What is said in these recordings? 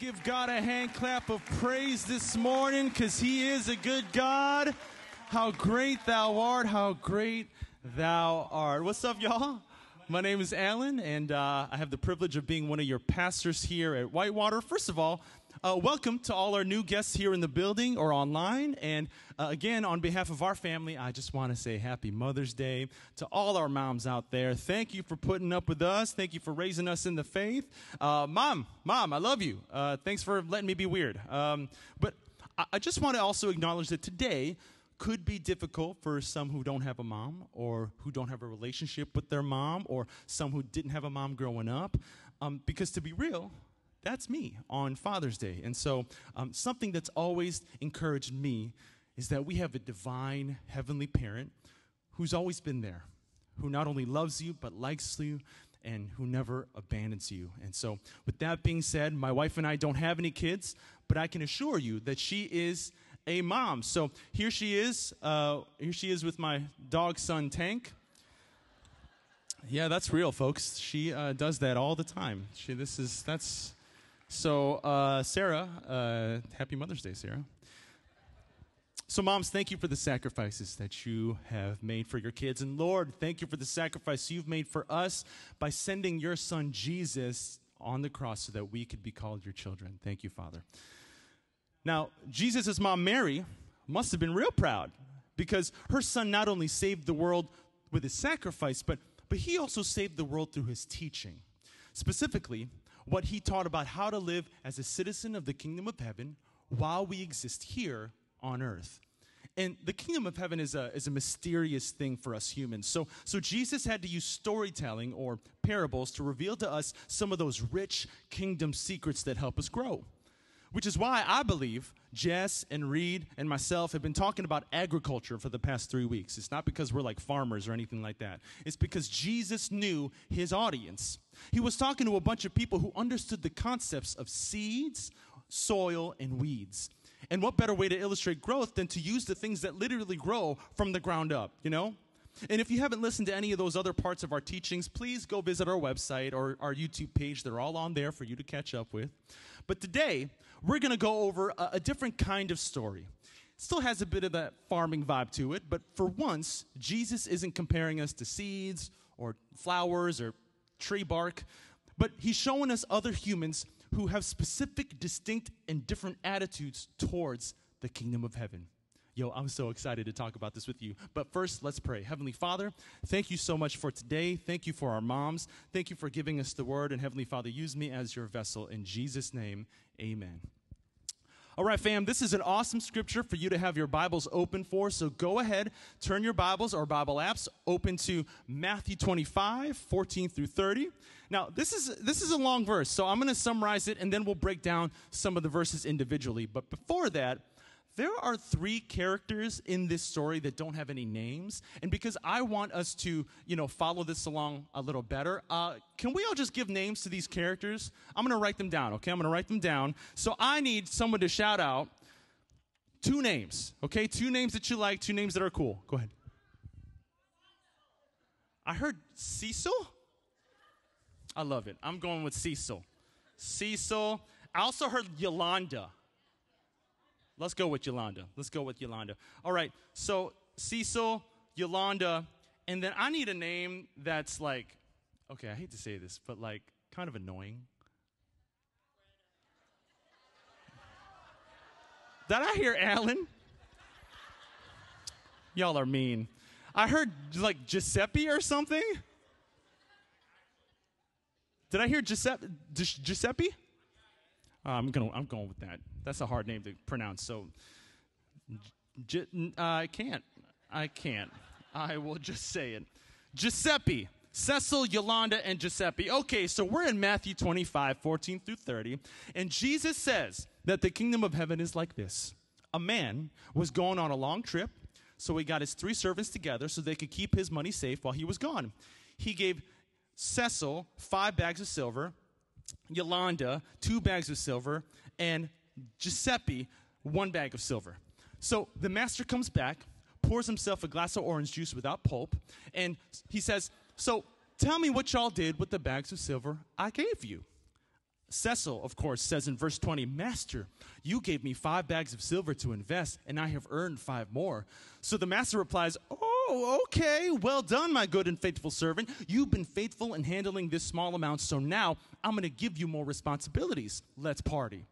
give God a hand clap of praise this morning because He is a good God. How great thou art, how great thou art. What's up, y'all? My name is Allen, and uh, I have the privilege of being one of your pastors here at Whitewater. First of all, uh, welcome to all our new guests here in the building or online. And uh, again, on behalf of our family, I just want to say happy Mother's Day to all our moms out there. Thank you for putting up with us. Thank you for raising us in the faith. Uh, mom, mom, I love you. Uh, thanks for letting me be weird. Um, but I, I just want to also acknowledge that today, could be difficult for some who don't have a mom or who don't have a relationship with their mom or some who didn't have a mom growing up. Um, because to be real, that's me on Father's Day. And so, um, something that's always encouraged me is that we have a divine heavenly parent who's always been there, who not only loves you, but likes you, and who never abandons you. And so, with that being said, my wife and I don't have any kids, but I can assure you that she is a mom. So, here she is. Uh, here she is with my dog son, Tank. Yeah, that's real, folks. She uh, does that all the time. She, this is, that's, so, uh, Sarah, uh, happy Mother's Day, Sarah. So, moms, thank you for the sacrifices that you have made for your kids. And Lord, thank you for the sacrifice you've made for us by sending your son Jesus on the cross so that we could be called your children. Thank you, Father. Now, Jesus' mom, Mary, must have been real proud because her son not only saved the world with his sacrifice, but, but he also saved the world through his teaching. Specifically, what he taught about how to live as a citizen of the kingdom of heaven while we exist here on earth. And the kingdom of heaven is a, is a mysterious thing for us humans. So, so Jesus had to use storytelling or parables to reveal to us some of those rich kingdom secrets that help us grow. Which is why I believe Jess and Reed and myself have been talking about agriculture for the past three weeks. It's not because we're like farmers or anything like that. It's because Jesus knew his audience. He was talking to a bunch of people who understood the concepts of seeds, soil, and weeds. And what better way to illustrate growth than to use the things that literally grow from the ground up, you know? And if you haven't listened to any of those other parts of our teachings, please go visit our website or our YouTube page. They're all on there for you to catch up with. But today, we're going to go over a, a, different kind of story. Still has a bit of that farming vibe to it, but for once, Jesus isn't comparing us to seeds or flowers or tree bark, but he's showing us other humans who have specific, distinct, and different attitudes towards the kingdom of heaven. Yo, I'm so excited to talk about this with you. But first, let's pray. Heavenly Father, thank you so much for today. Thank you for our moms. Thank you for giving us the word. And Heavenly Father, use me as your vessel. In Jesus' name, amen. All right, fam, this is an awesome scripture for you to have your Bibles open for. So go ahead, turn your Bibles or Bible apps open to Matthew 25, 14 through 30. Now, this is, this is a long verse, so I'm going to summarize it and then we'll break down some of the verses individually. But before that, there are three characters in this story that don't have any names. And because I want us to, you know, follow this along a little better, uh, can we all just give names to these characters? I'm going to write them down, okay? I'm going to write them down. So I need someone to shout out two names, okay? Two names that you like, two names that are cool. Go ahead. I heard Cecil. I love it. I'm going with Cecil. Cecil. I also heard Yolanda. Let's go with Yolanda. Let's go with Yolanda. All right. So Cecil, Yolanda, and then I need a name that's like, okay, I hate to say this, but like kind of annoying. Did I hear Allen? Y'all are mean. I heard like Giuseppe or something. Did I hear Giuseppe? Giuseppe? I'm going. I'm going with that. That's a hard name to pronounce. So uh, I can't. I can't. I will just say it. Giuseppe. Cecil, Yolanda, and Giuseppe. Okay, so we're in Matthew 25, 14 through 30, and Jesus says that the kingdom of heaven is like this. A man was going on a long trip, so he got his three servants together so they could keep his money safe while he was gone. He gave Cecil five bags of silver, Yolanda two bags of silver, and Giuseppe one bag of silver. So the master comes back, pours himself a glass of orange juice without pulp, and he says, So tell me what y'all did with the bags of silver I gave you. Cecil, of course, says in verse 20, Master, you gave me five bags of silver to invest, and I have earned five more. So the master replies, Oh, Oh, okay, well done, my good and faithful servant. You've been faithful in handling this small amount, so now I'm going to give you more responsibilities. Let's party.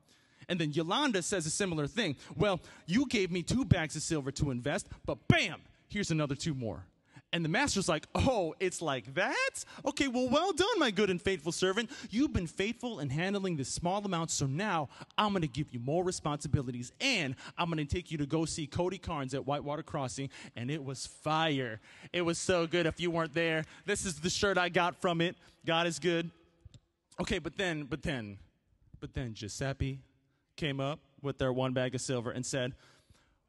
And then Yolanda says a similar thing. Well, you gave me two bags of silver to invest, but bam, here's another two more. And the master's like, Oh, it's like that? Okay, well, well done, my good and faithful servant. You've been faithful in handling this small amount, so now I'm going to give you more responsibilities and I'm going to take you to go see Cody Carnes at Whitewater Crossing. And it was fire. It was so good. If you weren't there, this is the shirt I got from it. God is good. Okay, but then, but then, but then Giuseppe came up with their one bag of silver and said,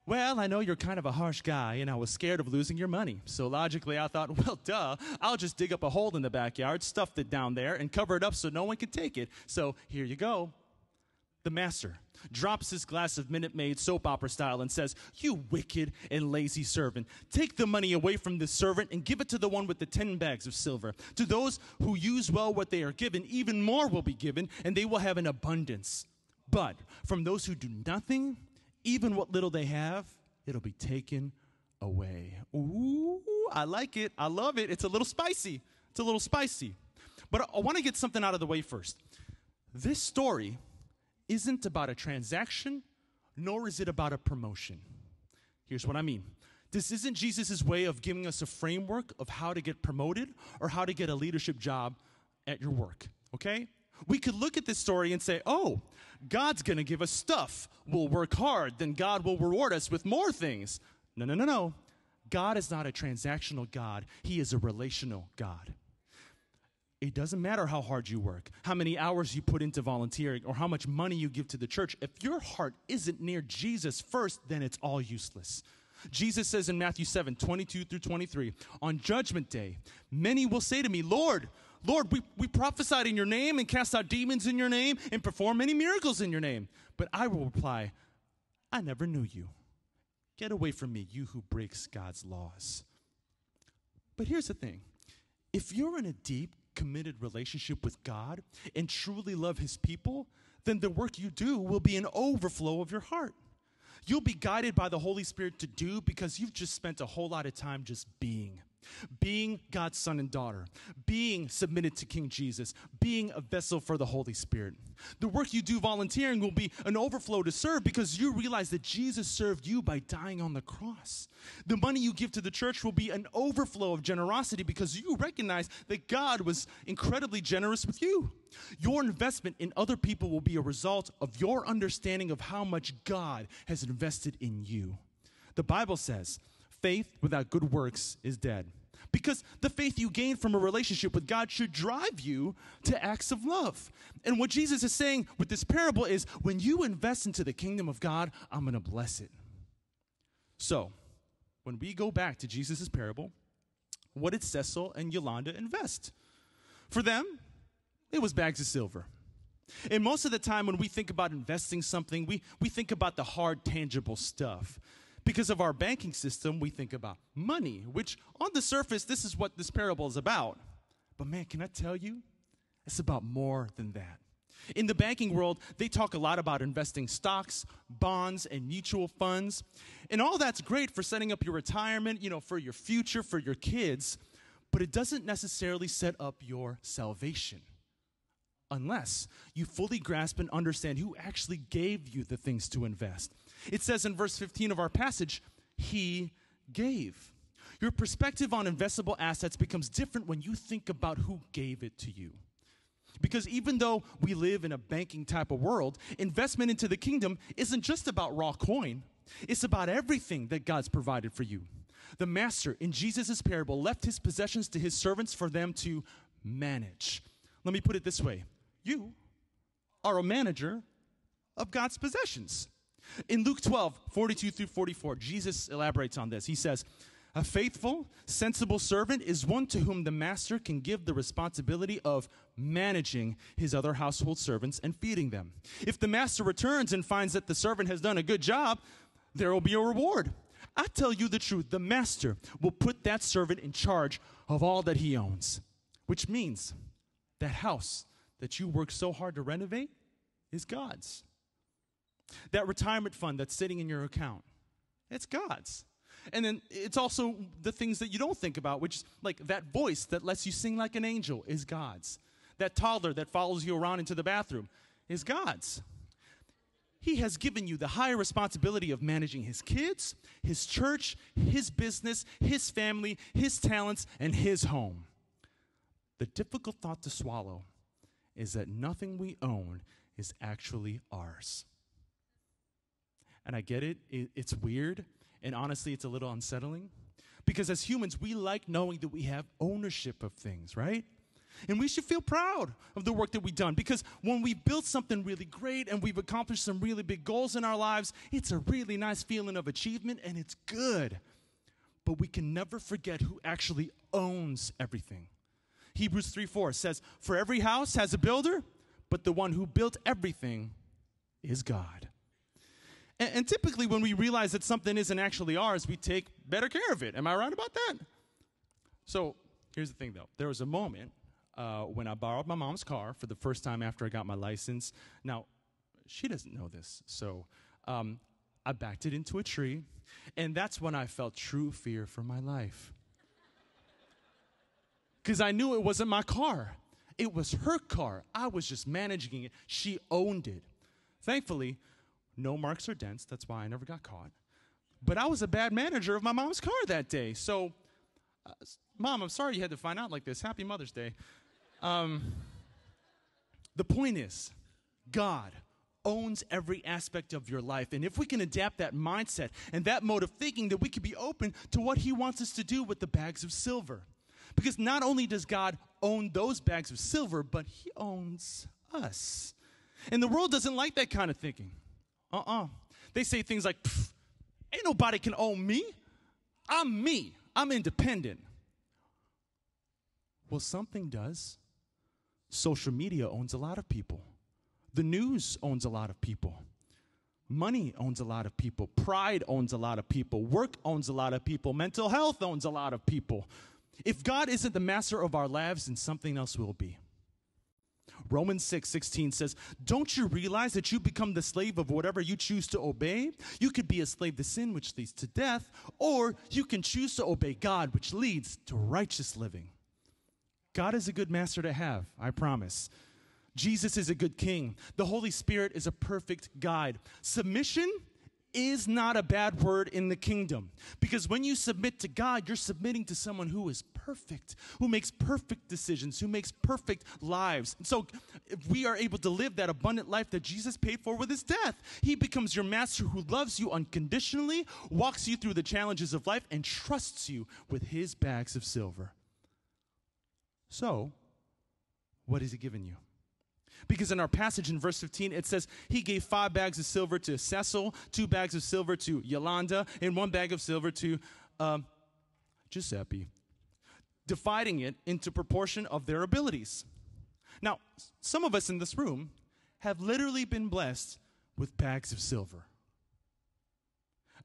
well, I know you're kind of a harsh guy, and I was scared of losing your money. So logically, I thought, well, duh, I'll just dig up a hole in the backyard, stuff it down there, and cover it up so no one can take it. So here you go. The master drops his glass of Minute Maid soap opera style and says, You wicked and lazy servant, take the money away from this servant and give it to the one with the ten bags of silver. To those who use well what they are given, even more will be given, and they will have an abundance. But from those who do nothing, even what little they have, it'll be taken away. Ooh, I like it. I love it. It's a little spicy. It's a little spicy. But I, want to get something out of the way first. This story isn't about a transaction, nor is it about a promotion. Here's what I mean. This isn't Jesus' way of giving us a framework of how to get promoted or how to get a leadership job at your work, okay? We could look at this story and say, oh, God's going to give us stuff. We'll work hard, then God will reward us with more things. No, no, no, no. God is not a transactional God, He is a relational God. It doesn't matter how hard you work, how many hours you put into volunteering, or how much money you give to the church. If your heart isn't near Jesus first, then it's all useless. Jesus says in Matthew 7 22 through 23, on judgment day, many will say to me, Lord, Lord, we, we prophesied in your name and cast out demons in your name and performed many miracles in your name. But I will reply, I never knew you. Get away from me, you who breaks God's laws. But here's the thing if you're in a deep, committed relationship with God and truly love his people, then the work you do will be an overflow of your heart. You'll be guided by the Holy Spirit to do because you've just spent a whole lot of time just being being God's son and daughter, being submitted to King Jesus, being a vessel for the Holy Spirit. The work you do volunteering will be an overflow to serve because you realize that Jesus served you by dying on the cross. The money you give to the church will be an overflow of generosity because you recognize that God was incredibly generous with you. Your investment in other people will be a result of your understanding of how much God has invested in you. The Bible says, faith without good works is dead. Because the faith you gain from a relationship with God should drive you to acts of love. And what Jesus is saying with this parable is when you invest into the kingdom of God, I'm going to bless it. So, when we go back to Jesus' parable, what did Cecil and Yolanda invest? For them, it was bags of silver. And most of the time, when we think about investing something, we, we think about the hard, tangible stuff. Because of our banking system, we think about money, which on the surface, this is what this parable is about. But man, can I tell you? It's about more than that. In the banking world, they talk a lot about investing stocks, bonds, and mutual funds. And all that's great for setting up your retirement, you know, for your future, for your kids, but it doesn't necessarily set up your salvation unless you fully grasp and understand who actually gave you the things to invest. It says in verse 15 of our passage, He gave. Your perspective on investable assets becomes different when you think about who gave it to you. Because even though we live in a banking type of world, investment into the kingdom isn't just about raw coin, it's about everything that God's provided for you. The master in Jesus' parable left his possessions to his servants for them to manage. Let me put it this way you are a manager of God's possessions. In Luke 12, 42 through 44, Jesus elaborates on this. He says, A faithful, sensible servant is one to whom the master can give the responsibility of managing his other household servants and feeding them. If the master returns and finds that the servant has done a good job, there will be a reward. I tell you the truth, the master will put that servant in charge of all that he owns, which means that house, that you work so hard to renovate is God's. That retirement fund that's sitting in your account, it's God's. And then it's also the things that you don't think about, which like that voice that lets you sing like an angel is God's. That toddler that follows you around into the bathroom is God's. He has given you the higher responsibility of managing his kids, his church, his business, his family, his talents, and his home. The difficult thought to swallow is that nothing we own is actually ours. And I get it, it's weird, and honestly, it's a little unsettling. Because as humans, we like knowing that we have ownership of things, right? And we should feel proud of the work that we've done because when we've built something really great and we've accomplished some really big goals in our lives, it's a really nice feeling of achievement and it's good. But we can never forget who actually owns everything. Hebrews 3 4 says, For every house has a builder, but the one who built everything is God. And, and typically, when we realize that something isn't actually ours, we take better care of it. Am I right about that? So here's the thing though there was a moment uh, when I borrowed my mom's car for the first time after I got my license. Now, she doesn't know this, so um, I backed it into a tree, and that's when I felt true fear for my life. Because I knew it wasn't my car, it was her car. I was just managing it, she owned it. Thankfully, no marks or dents, that's why I never got caught. But I was a bad manager of my mom's car that day, so. Uh, Mom, I'm sorry you had to find out like this. Happy Mother's Day. Um, the point is, God owns every aspect of your life. And if we can adapt that mindset and that mode of thinking, that we can be open to what He wants us to do with the bags of silver. Because not only does God own those bags of silver, but He owns us. And the world doesn't like that kind of thinking. Uh uh-uh. uh They say things like, ain't nobody can own me. I'm me, I'm independent. Well, something does. Social media owns a lot of people. The news owns a lot of people. Money owns a lot of people. Pride owns a lot of people. Work owns a lot of people. Mental health owns a lot of people. If God isn't the master of our lives, then something else will be. Romans 6 16 says, Don't you realize that you become the slave of whatever you choose to obey? You could be a slave to sin, which leads to death, or you can choose to obey God, which leads to righteous living. God is a good master to have, I promise. Jesus is a good king. The Holy Spirit is a perfect guide. Submission is not a bad word in the kingdom because when you submit to God, you're submitting to someone who is perfect, who makes perfect decisions, who makes perfect lives. And so, if we are able to live that abundant life that Jesus paid for with his death, he becomes your master who loves you unconditionally, walks you through the challenges of life, and trusts you with his bags of silver. So, what has he given you? Because in our passage in verse 15, it says, He gave five bags of silver to Cecil, two bags of silver to Yolanda, and one bag of silver to um, Giuseppe, dividing it into proportion of their abilities. Now, some of us in this room have literally been blessed with bags of silver.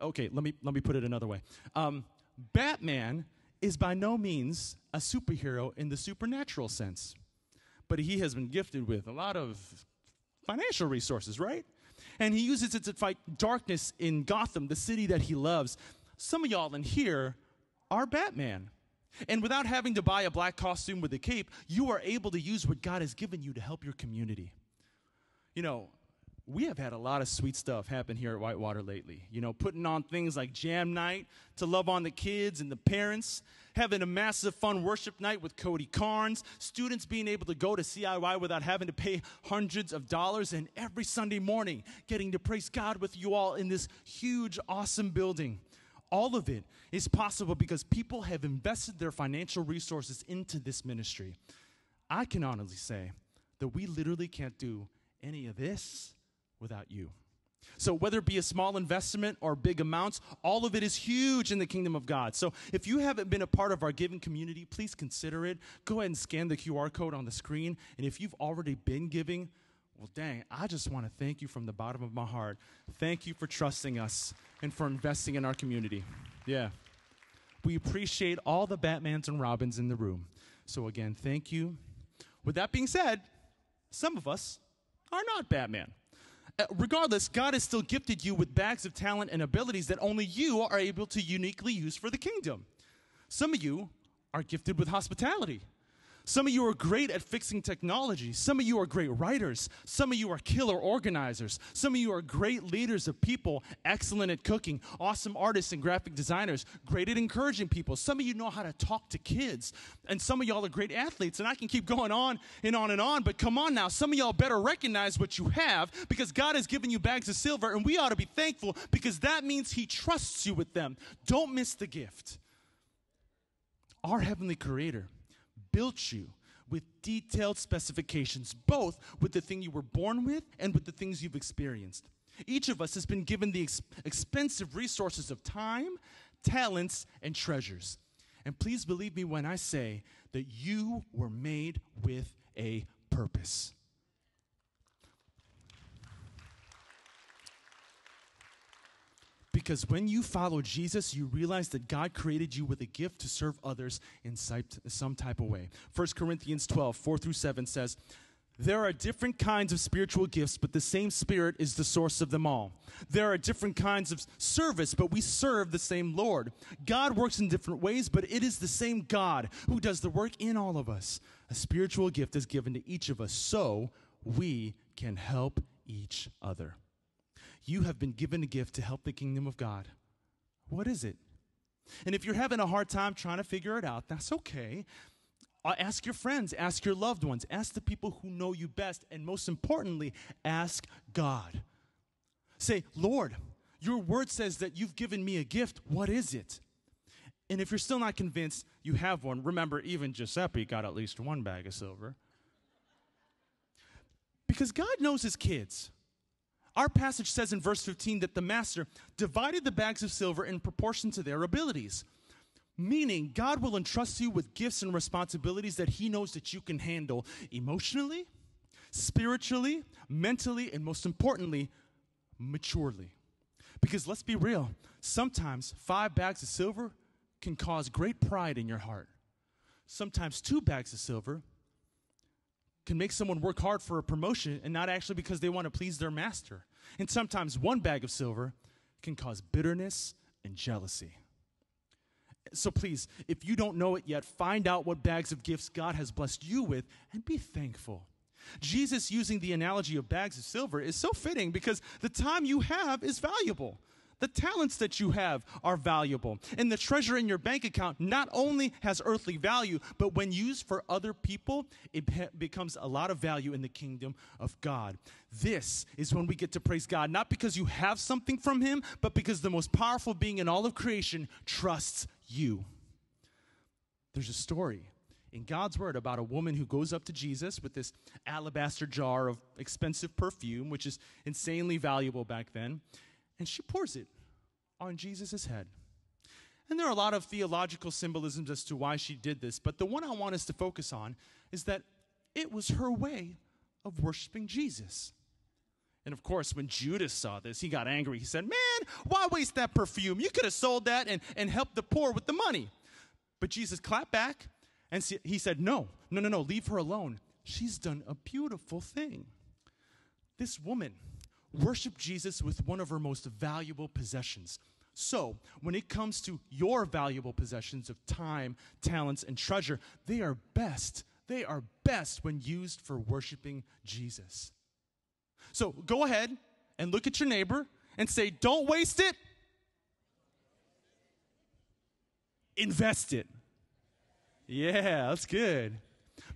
Okay, let me, let me put it another way. Um, Batman is by no means a superhero in the supernatural sense, but he has been gifted with a lot of financial resources, right? And he uses it to fight darkness in Gotham, the city that he loves. Some of y'all in here are Batman. And without having to buy a black costume with a cape, you are able to use what God has given you to help your community. You know, we have had a lot of sweet stuff happen here at Whitewater lately. You know, putting on things like jam night to love on the kids and the parents, having a massive fun worship night with Cody Carnes, students being able to go to CIY without having to pay hundreds of dollars, and every Sunday morning getting to praise God with you all in this huge, awesome building. All of it is possible because people have invested their financial resources into this ministry. I can honestly say that we literally can't do any of this without you. So, whether it be a small investment or big amounts, all of it is huge in the kingdom of God. So, if you haven't been a part of our giving community, please consider it. Go ahead and scan the QR code on the screen. And if you've already been giving, well, dang, I just want to thank you from the bottom of my heart. Thank you for trusting us and for investing in our community. Yeah. We appreciate all the Batmans and Robins in the room. So, again, thank you. With that being said, some of us are not Batman. Uh, regardless, God has still gifted you with bags of talent and abilities that only you are able to uniquely use for the kingdom. Some of you are gifted with hospitality. Some of you are great at fixing technology. Some of you are great writers. Some of you are killer organizers. Some of you are great leaders of people, excellent at cooking, awesome artists and graphic designers, great at encouraging people. Some of you know how to talk to kids. And some of y'all are great athletes. And I can keep going on and on and on, but come on now. Some of y'all better recognize what you have because God has given you bags of silver, and we ought to be thankful because that means He trusts you with them. Don't miss the gift. Our Heavenly Creator built you with detailed specifications, both with the thing you were born with and with the things you've experienced. Each of us has been given the ex- expensive resources of time, talents, and treasures. And please believe me when I say that you were made with a purpose. Because when you follow Jesus, you realize that God created you with a gift to serve others in some type of way. 1 Corinthians 12, 4 through 7 says, there are different kinds of spiritual gifts, but the same Spirit is the source of them all. There are different kinds of service, but we serve the same Lord. God works in different ways, but it is the same God who does the work in all of us. A spiritual gift is given to each of us so we can help each other. You have been given a gift to help the kingdom of God. What is it? And if you're having a hard time trying to figure it out, that's okay. Uh, ask your friends, ask your loved ones, ask the people who know you best, and most importantly, ask God. Say, Lord, your word says that you've given me a gift. What is it? And if you're still not convinced you have one, remember, even Giuseppe got at least one bag of silver. Because God knows his kids. Our passage says in verse 15 that the master divided the bags of silver in proportion to their abilities. Meaning, God will entrust you with gifts and responsibilities that He knows that you can handle emotionally, spiritually, mentally, and most importantly, maturely. Because let's be real, sometimes five bags of silver can cause great pride in your heart. Sometimes two bags of silver can make someone work hard for a promotion and not actually because they want to please their master. And sometimes one bag of silver can cause bitterness and jealousy. So please, if you don't know it yet, find out what bags of gifts God has blessed you with and be thankful. Jesus using the analogy of bags of silver is so fitting because the time you have is valuable. The talents that you have are valuable. And the treasure in your bank account not only has earthly value, but when used for other people, it becomes a lot of value in the kingdom of God. This is when we get to praise God, not because you have something from Him, but because the most powerful being in all of creation trusts you. There's a story in God's word about a woman who goes up to Jesus with this alabaster jar of expensive perfume, which is insanely valuable back then and she pours it on Jesus' head. And there are a lot of theological symbolisms as to why she did this, but the one I want us to focus on is that it was her way of worshiping Jesus. And of course, when Judas saw this, he got angry. He said, Man, why waste that perfume? You could have sold that and, and helped the poor with the money. But Jesus clapped back and he said, No, no, no, no, leave her alone. She's done a beautiful thing. This woman, worship Jesus with one of our most valuable possessions. So, when it comes to your valuable possessions of time, talents, and treasure, they are best. They are best when used for worshiping Jesus. So, go ahead and look at your neighbor and say, Don't waste it, invest it. Yeah, that's good.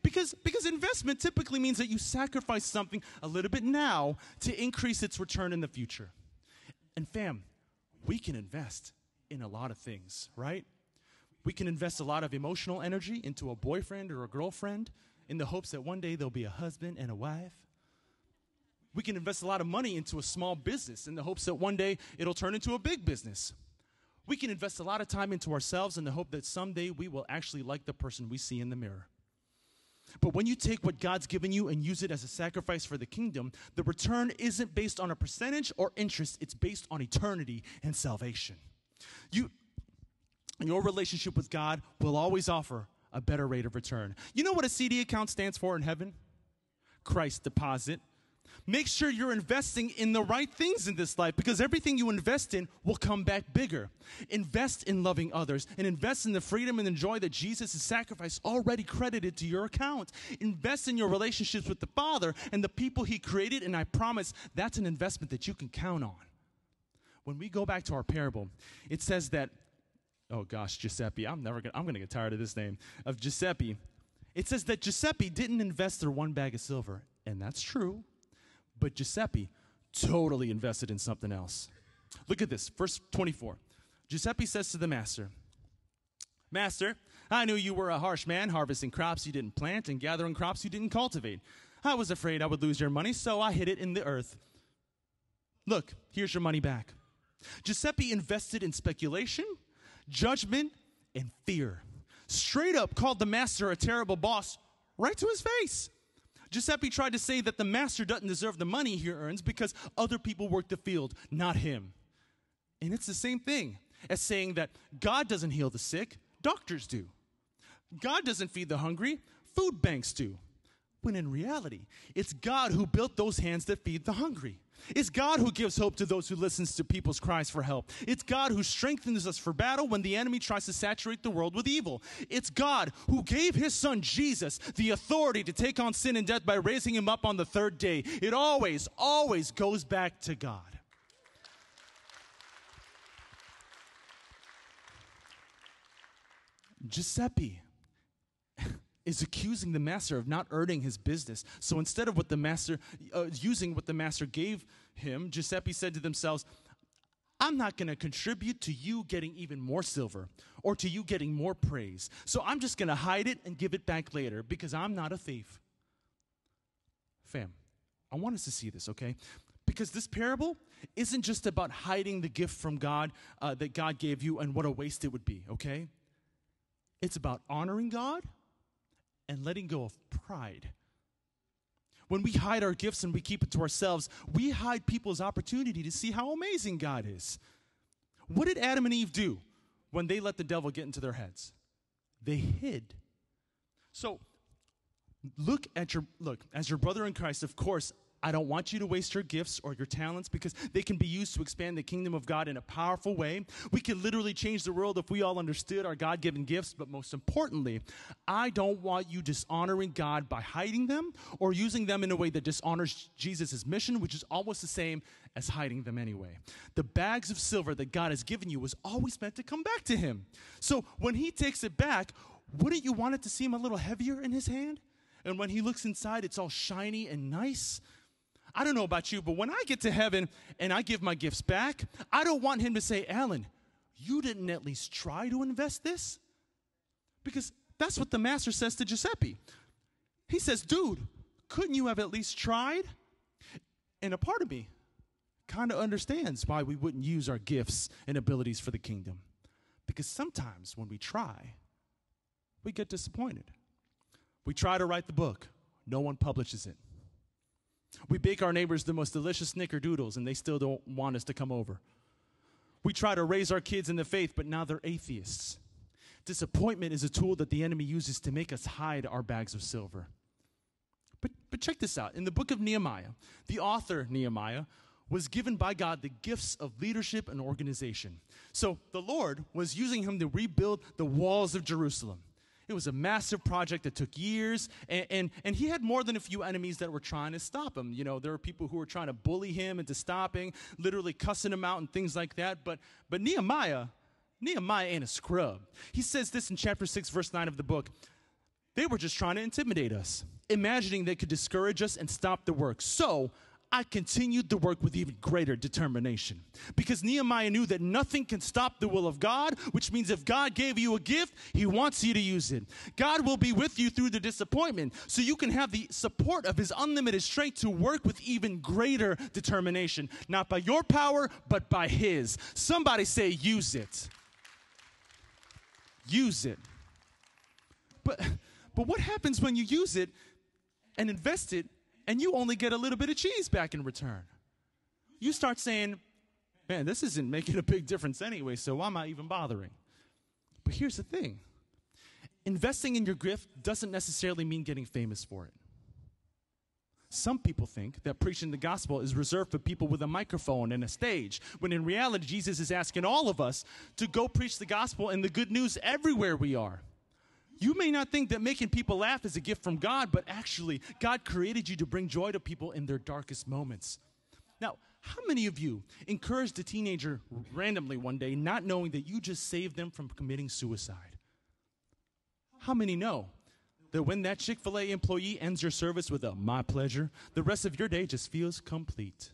Because, because investment typically means that you sacrifice something a little bit now to increase its return in the future. And fam, we can invest in a lot of things, right? We can invest a lot of emotional energy into a boyfriend or a girlfriend in the hopes that one day they'll be a husband and a wife. We can invest a lot of money into a small business in the hopes that one day it'll turn into a big business. We can invest a lot of time into ourselves in the hope that someday we will actually like the person we see in the mirror. But when you take what God's given you and use it as a sacrifice for the kingdom, the return isn't based on a percentage or interest, it's based on eternity and salvation. You, your relationship with God will always offer a better rate of return. You know what a CD account stands for in heaven? Christ deposit. Make sure you're investing in the right things in this life because everything you invest in will come back bigger. Invest in loving others and invest in the freedom and the joy that Jesus' sacrifice already credited to your account. Invest in your relationships with the Father and the people He created, and I promise that's an investment that you can count on. When we go back to our parable, it says that, oh gosh, Giuseppe, I'm never gonna, I'm gonna get tired of this name, of Giuseppe. It says that Giuseppe didn't invest their one bag of silver, and that's true. But Giuseppe totally invested in something else. Look at this, verse 24. Giuseppe says to the master, Master, I knew you were a harsh man, harvesting crops you didn't plant and gathering crops you didn't cultivate. I was afraid I would lose your money, so I hid it in the earth. Look, here's your money back. Giuseppe invested in speculation, judgment, and fear. Straight up called the master a terrible boss right to his face. Giuseppe tried to say that the master doesn't deserve the money he earns because other people work the field, not him. And it's the same thing as saying that God doesn't heal the sick, doctors do. God doesn't feed the hungry, food banks do. When in reality, it's God who built those hands that feed the hungry. It's God who gives hope to those who listens to people's cries for help. It's God who strengthens us for battle when the enemy tries to saturate the world with evil. It's God who gave his son Jesus the authority to take on sin and death by raising him up on the third day. It always, always goes back to God. Giuseppe is accusing the master of not earning his business. So instead of what the master, uh, using what the master gave him, Giuseppe said to themselves, I'm not going to contribute to you getting even more silver or to you getting more praise. So I'm just going to hide it and give it back later because I'm not a thief. Fam, I want us to see this, okay? Because this parable isn't just about hiding the gift from God uh, that God gave you and what a waste it would be, okay? It's about honoring God and letting go of pride. When we hide our gifts and we keep it to ourselves, we hide people's opportunity to see how amazing God is. What did Adam and Eve do when they let the devil get into their heads? They hid. So, look at your look as your brother in Christ, of course, I don't want you to waste your gifts or your talents because they can be used to expand the kingdom of God in a powerful way. We could literally change the world if we all understood our God given gifts, but most importantly, I don't want you dishonoring God by hiding them or using them in a way that dishonors Jesus' mission, which is almost the same as hiding them anyway. The bags of silver that God has given you was always meant to come back to Him. So when He takes it back, wouldn't you want it to seem a little heavier in His hand? And when He looks inside, it's all shiny and nice. I don't know about you, but when I get to heaven and I give my gifts back, I don't want him to say, Allen, you didn't at least try to invest this? Because that's what the master says to Giuseppe. He says, dude, couldn't you have at least tried? And a part of me kind of understands why we wouldn't use our gifts and abilities for the kingdom. Because sometimes when we try, we get disappointed. We try to write the book, no one publishes it. We bake our neighbors the most delicious snickerdoodles, and they still don't want us to come over. We try to raise our kids in the faith, but now they're atheists. Disappointment is a tool that the enemy uses to make us hide our bags of silver. But, but check this out. In the book of Nehemiah, the author, Nehemiah, was given by God the gifts of leadership and organization. So the Lord was using him to rebuild the walls of Jerusalem. It was a massive project that took years, and, and, and he had more than a few enemies that were trying to stop him. You know, there were people who were trying to bully him into stopping, literally cussing him out and things like that. But, but Nehemiah, Nehemiah ain't a scrub. He says this in chapter 6, verse 9 of the book. They were just trying to intimidate us, imagining they could discourage us and stop the work. So I continued the work with even greater determination. Because Nehemiah knew that nothing can stop the will of God, which means if God gave you a gift, He wants you to use it. God will be with you through the disappointment, so you can have the support of His unlimited strength to work with even greater determination. Not by your power, but by His. Somebody say, use it. Use it. But, but what happens when you use it and invest it and you only get a little bit of cheese back in return. You start saying, man, this isn't making a big difference anyway, so why am I even bothering? But here's the thing investing in your gift doesn't necessarily mean getting famous for it. Some people think that preaching the gospel is reserved for people with a microphone and a stage, when in reality, Jesus is asking all of us to go preach the gospel and the good news everywhere we are. You may not think that making people laugh is a gift from God, but actually, God created you to bring joy to people in their darkest moments. Now, how many of you encouraged a teenager randomly one day, not knowing that you just saved them from committing suicide? How many know that when that Chick fil A employee ends your service with a my pleasure, the rest of your day just feels complete?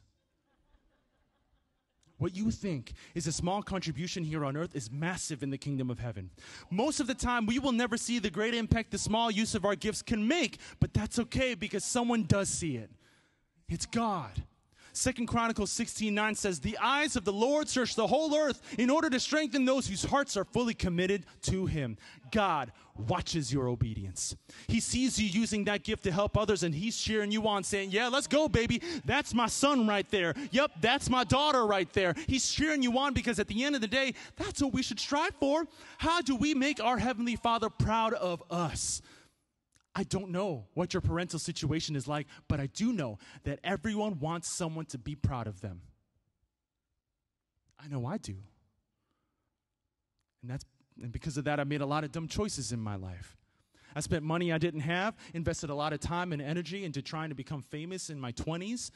What you think is a small contribution here on earth is massive in the kingdom of heaven. Most of the time, we will never see the great impact the small use of our gifts can make, but that's okay because someone does see it. It's God. Second Chronicles 16 9 says, The eyes of the Lord search the whole earth in order to strengthen those whose hearts are fully committed to Him. God watches your obedience. He sees you using that gift to help others, and He's cheering you on, saying, Yeah, let's go, baby. That's my son right there. Yep, that's my daughter right there. He's cheering you on because at the end of the day, that's what we should strive for. How do we make our Heavenly Father proud of us? I don't know what your parental situation is like, but I do know that everyone wants someone to be proud of them. I know I do. And that's and because of that I made a lot of dumb choices in my life. I spent money I didn't have, invested a lot of time and energy into trying to become famous in my 20s.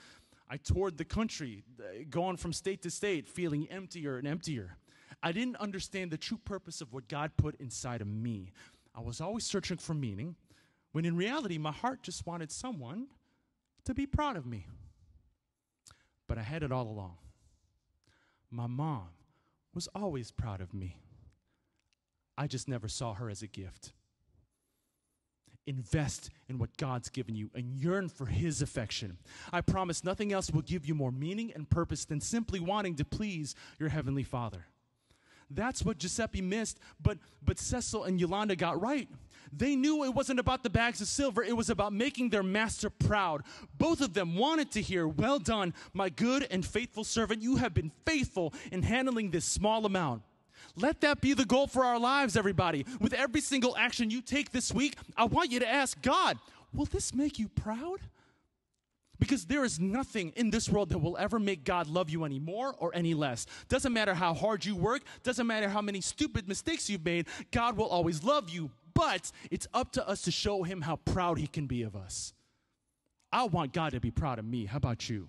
I toured the country, going from state to state, feeling emptier and emptier. I didn't understand the true purpose of what God put inside of me. I was always searching for meaning when in reality, my heart just wanted someone to be proud of me. But I had it all along. My mom was always proud of me. I just never saw her as a gift. Invest in what God's given you and yearn for His affection. I promise nothing else will give you more meaning and purpose than simply wanting to please your Heavenly Father. That's what Giuseppe missed, but, but Cecil and Yolanda got right. They knew it wasn't about the bags of silver, it was about making their master proud. Both of them wanted to hear, Well done, my good and faithful servant. You have been faithful in handling this small amount. Let that be the goal for our lives, everybody. With every single action you take this week, I want you to ask God, Will this make you proud? Because there is nothing in this world that will ever make God love you any more or any less. Doesn't matter how hard you work, doesn't matter how many stupid mistakes you've made, God will always love you. But it's up to us to show Him how proud He can be of us. I want God to be proud of me. How about you?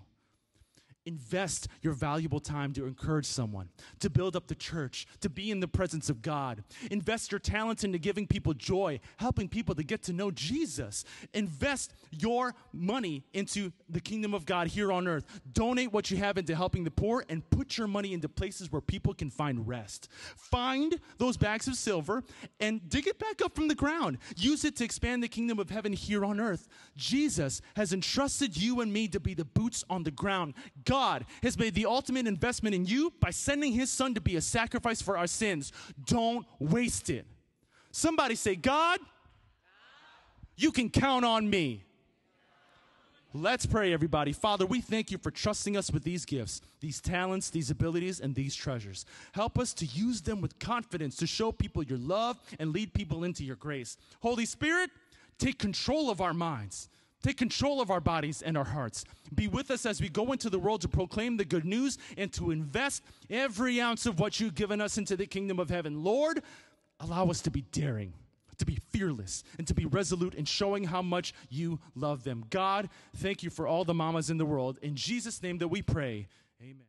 Invest your valuable time to encourage someone, to build up the church, to be in the presence of God. Invest your talents into giving people joy, helping people to get to know Jesus. Invest your money into the kingdom of God here on earth. Donate what you have into helping the poor and put your money into places where people can find rest. Find those bags of silver and dig it back up from the ground. Use it to expand the kingdom of heaven here on earth. Jesus has entrusted you and me to be the boots on the ground God has made the ultimate investment in you by sending his son to be a sacrifice for our sins. Don't waste it. Somebody say, God, you can count on me. Let's pray, everybody. Father, we thank you for trusting us with these gifts, these talents, these abilities, and these treasures. Help us to use them with confidence to show people your love and lead people into your grace. Holy Spirit, take control of our minds. Take control of our bodies and our hearts. Be with us as we go into the world to proclaim the good news and to invest every ounce of what you've given us into the kingdom of heaven. Lord, allow us to be daring, to be fearless, and to be resolute in showing how much you love them. God, thank you for all the mamas in the world. In Jesus' name that we pray, amen.